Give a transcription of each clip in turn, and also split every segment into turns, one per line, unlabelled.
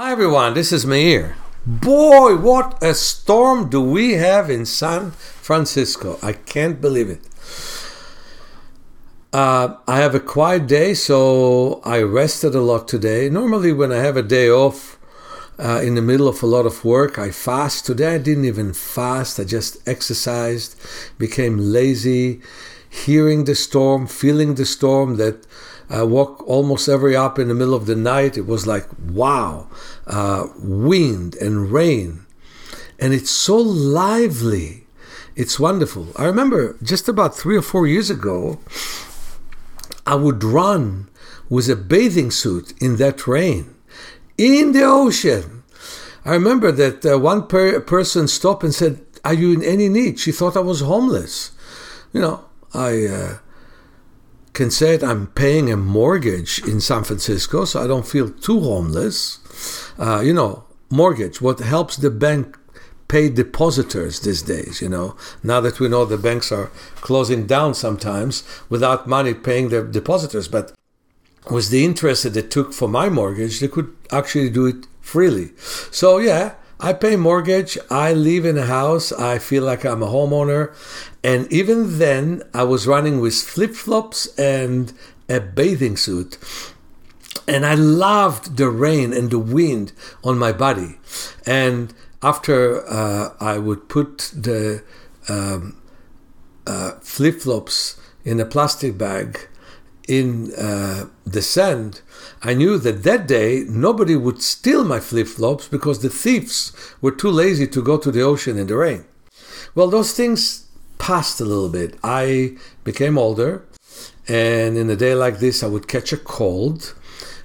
Hi everyone, this is Meir. Boy, what a storm do we have in San Francisco. I can't believe it. Uh, I have a quiet day, so I rested a lot today. Normally, when I have a day off uh, in the middle of a lot of work, I fast. Today, I didn't even fast, I just exercised, became lazy, hearing the storm, feeling the storm that I woke almost every up in the middle of the night. It was like, wow, uh, wind and rain. And it's so lively. It's wonderful. I remember just about three or four years ago, I would run with a bathing suit in that rain in the ocean. I remember that uh, one per- person stopped and said, Are you in any need? She thought I was homeless. You know, I. Uh, can say it, I'm paying a mortgage in San Francisco, so I don't feel too homeless. Uh, you know, mortgage, what helps the bank pay depositors these days, you know, now that we know the banks are closing down sometimes without money paying their depositors. But with the interest that they took for my mortgage, they could actually do it freely. So, yeah, I pay mortgage, I live in a house, I feel like I'm a homeowner. And even then, I was running with flip flops and a bathing suit. And I loved the rain and the wind on my body. And after uh, I would put the um, uh, flip flops in a plastic bag in uh, the sand, I knew that that day nobody would steal my flip flops because the thieves were too lazy to go to the ocean in the rain. Well, those things passed a little bit. I became older, and in a day like this, I would catch a cold,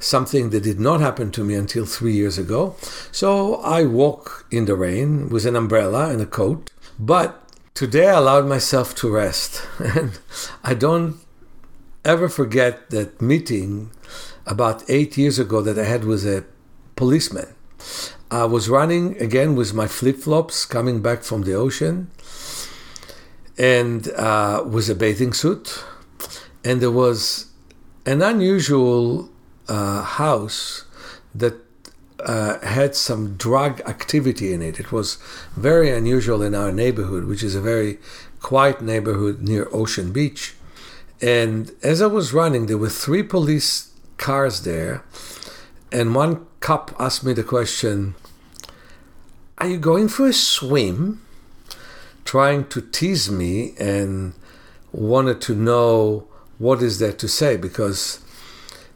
something that did not happen to me until three years ago. So I walk in the rain with an umbrella and a coat. But today I allowed myself to rest, and I don't ever forget that meeting about eight years ago that I had with a policeman. I was running again with my flip flops coming back from the ocean and uh, with a bathing suit. And there was an unusual uh, house that uh, had some drug activity in it. It was very unusual in our neighborhood, which is a very quiet neighborhood near Ocean Beach. And as I was running, there were three police cars there, and one cop asked me the question, Are you going for a swim? Trying to tease me and wanted to know what is there to say because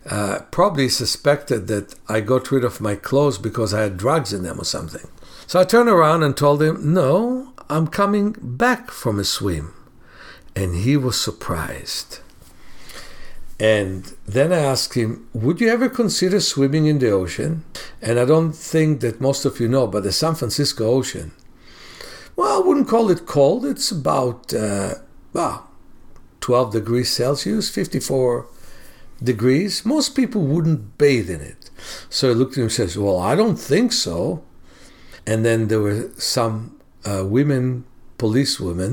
uh, probably suspected that I got rid of my clothes because I had drugs in them or something. So I turned around and told him, No, I'm coming back from a swim. And he was surprised. And then I asked him, Would you ever consider swimming in the ocean? And I don't think that most of you know, but the San Francisco Ocean, well, I wouldn't call it cold. It's about, uh, well, 12 degrees Celsius, 54 degrees. Most people wouldn't bathe in it. So he looked at him and says, Well, I don't think so. And then there were some uh, women, police women,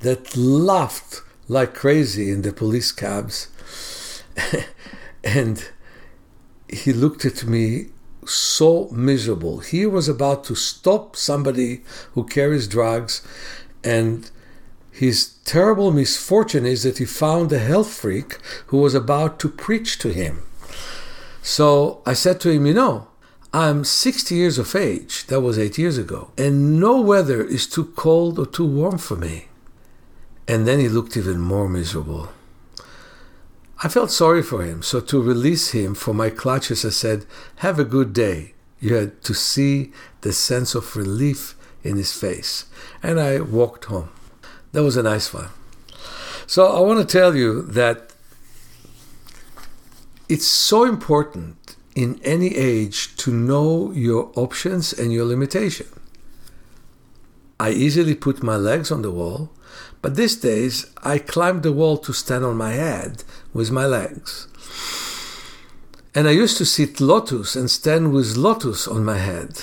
that laughed like crazy in the police cabs and he looked at me so miserable. He was about to stop somebody who carries drugs, and his terrible misfortune is that he found a health freak who was about to preach to him. So I said to him, You know, I'm 60 years of age. That was eight years ago. And no weather is too cold or too warm for me. And then he looked even more miserable. I felt sorry for him, so to release him from my clutches, I said, Have a good day. You had to see the sense of relief in his face. And I walked home. That was a nice one. So I want to tell you that it's so important in any age to know your options and your limitation. I easily put my legs on the wall, but these days I climb the wall to stand on my head with my legs. And I used to sit lotus and stand with lotus on my head.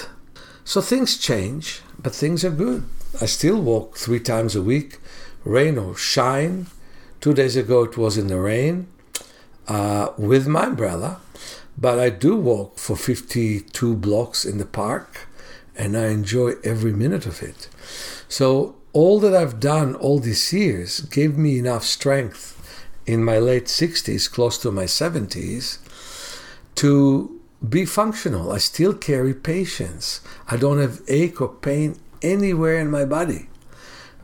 So things change, but things are good. I still walk three times a week, rain or shine. Two days ago it was in the rain uh, with my umbrella. But I do walk for 52 blocks in the park and I enjoy every minute of it. So, all that I've done all these years gave me enough strength in my late 60s, close to my 70s, to be functional. I still carry patients. I don't have ache or pain anywhere in my body.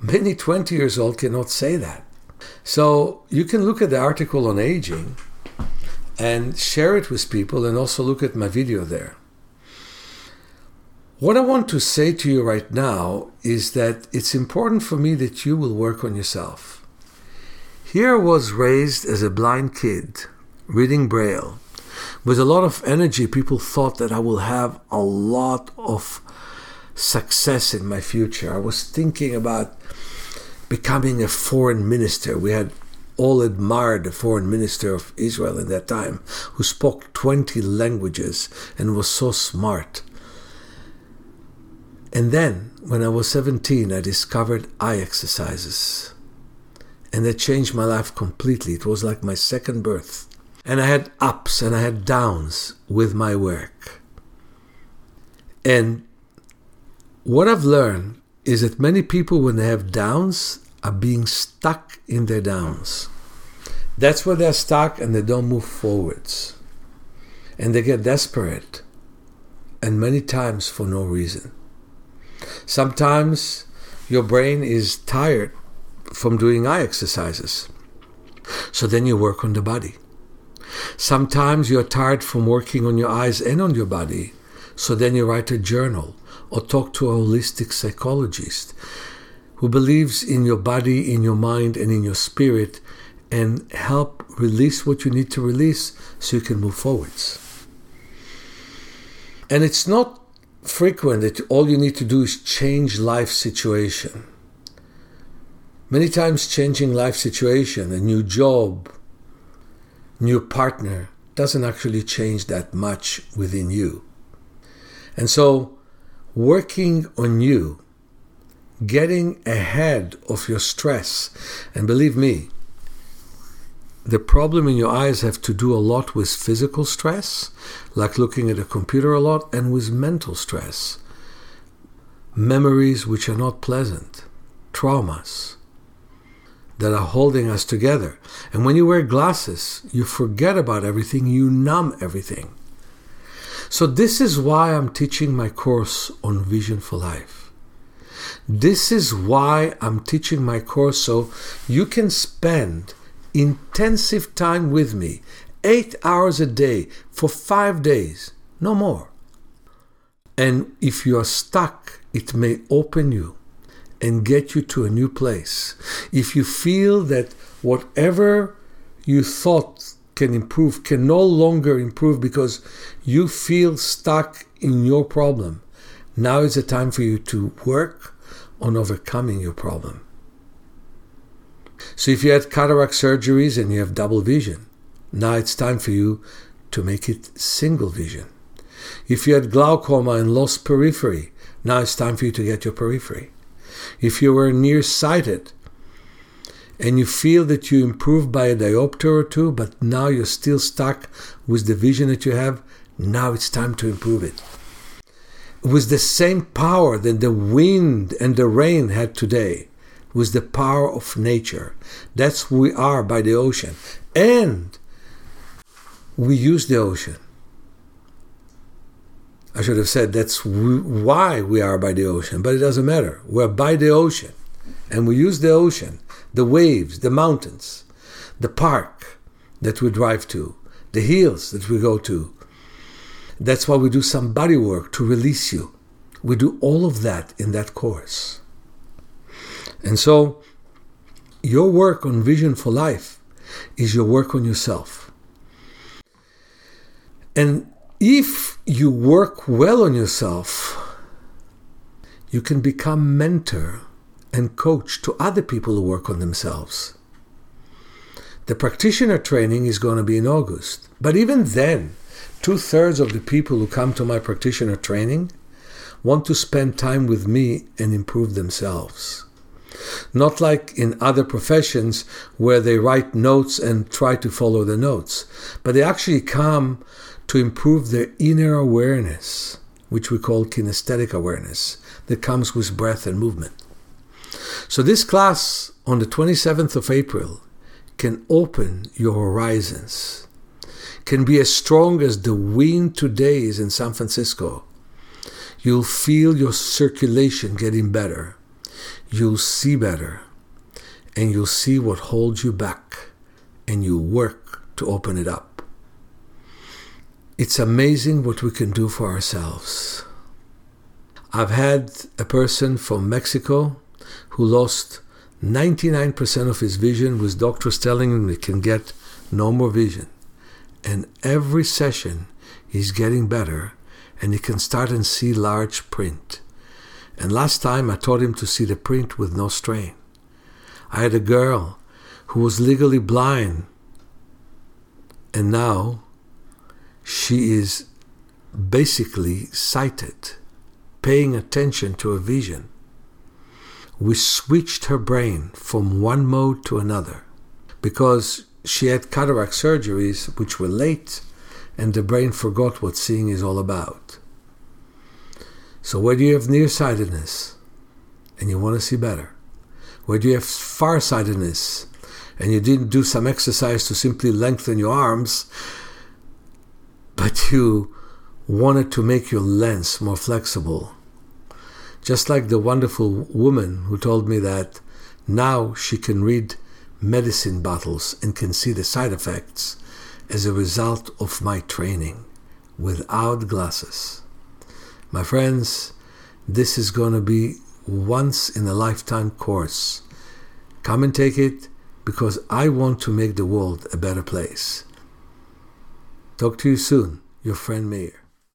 Many 20 years old cannot say that. So you can look at the article on aging and share it with people and also look at my video there. What I want to say to you right now is that it's important for me that you will work on yourself. Here I was raised as a blind kid, reading Braille. With a lot of energy, people thought that I will have a lot of success in my future. I was thinking about becoming a foreign minister. We had all admired the foreign minister of Israel in that time, who spoke 20 languages and was so smart. And then, when I was 17, I discovered eye exercises. And that changed my life completely. It was like my second birth. And I had ups and I had downs with my work. And what I've learned is that many people, when they have downs, are being stuck in their downs. That's where they're stuck and they don't move forwards. And they get desperate, and many times for no reason. Sometimes your brain is tired from doing eye exercises. So then you work on the body. Sometimes you're tired from working on your eyes and on your body. So then you write a journal or talk to a holistic psychologist who believes in your body, in your mind, and in your spirit and help release what you need to release so you can move forwards. And it's not frequent that all you need to do is change life situation. Many times changing life situation, a new job, new partner doesn't actually change that much within you. And so working on you, getting ahead of your stress. And believe me, the problem in your eyes have to do a lot with physical stress, like looking at a computer a lot, and with mental stress. Memories which are not pleasant, traumas that are holding us together. And when you wear glasses, you forget about everything, you numb everything. So, this is why I'm teaching my course on Vision for Life. This is why I'm teaching my course so you can spend intensive time with me, eight hours a day for five days, no more. And if you are stuck, it may open you and get you to a new place. If you feel that whatever you thought can improve can no longer improve because you feel stuck in your problem. Now is the time for you to work on overcoming your problem. So if you had cataract surgeries and you have double vision, now it's time for you to make it single vision. If you had glaucoma and lost periphery, now it's time for you to get your periphery. If you were nearsighted and you feel that you improved by a diopter or two, but now you're still stuck with the vision that you have, now it's time to improve it. With the same power that the wind and the rain had today, with the power of nature. That's who we are by the ocean. And we use the ocean. I should have said that's why we are by the ocean, but it doesn't matter. We're by the ocean and we use the ocean the waves, the mountains, the park that we drive to, the hills that we go to. That's why we do some body work to release you. We do all of that in that course. And so, your work on Vision for Life is your work on yourself. And if you work well on yourself, you can become mentor and coach to other people who work on themselves. The practitioner training is going to be in August. But even then, two thirds of the people who come to my practitioner training want to spend time with me and improve themselves. Not like in other professions where they write notes and try to follow the notes, but they actually come to improve their inner awareness, which we call kinesthetic awareness, that comes with breath and movement. So, this class on the 27th of April can open your horizons, can be as strong as the wind today is in San Francisco. You'll feel your circulation getting better. You'll see better. And you'll see what holds you back. And you'll work to open it up. It's amazing what we can do for ourselves. I've had a person from Mexico who lost 99% of his vision with doctors telling him he can get no more vision. And every session he's getting better and he can start and see large print. And last time I taught him to see the print with no strain. I had a girl who was legally blind and now she is basically sighted, paying attention to a vision. We switched her brain from one mode to another because she had cataract surgeries which were late and the brain forgot what seeing is all about. So, whether you have nearsightedness and you want to see better, whether you have farsightedness and you didn't do some exercise to simply lengthen your arms, but you wanted to make your lens more flexible. Just like the wonderful woman who told me that now she can read medicine bottles and can see the side effects as a result of my training without glasses. My friends, this is going to be once in a lifetime course. Come and take it because I want to make the world a better place. Talk to you soon, your friend Meir.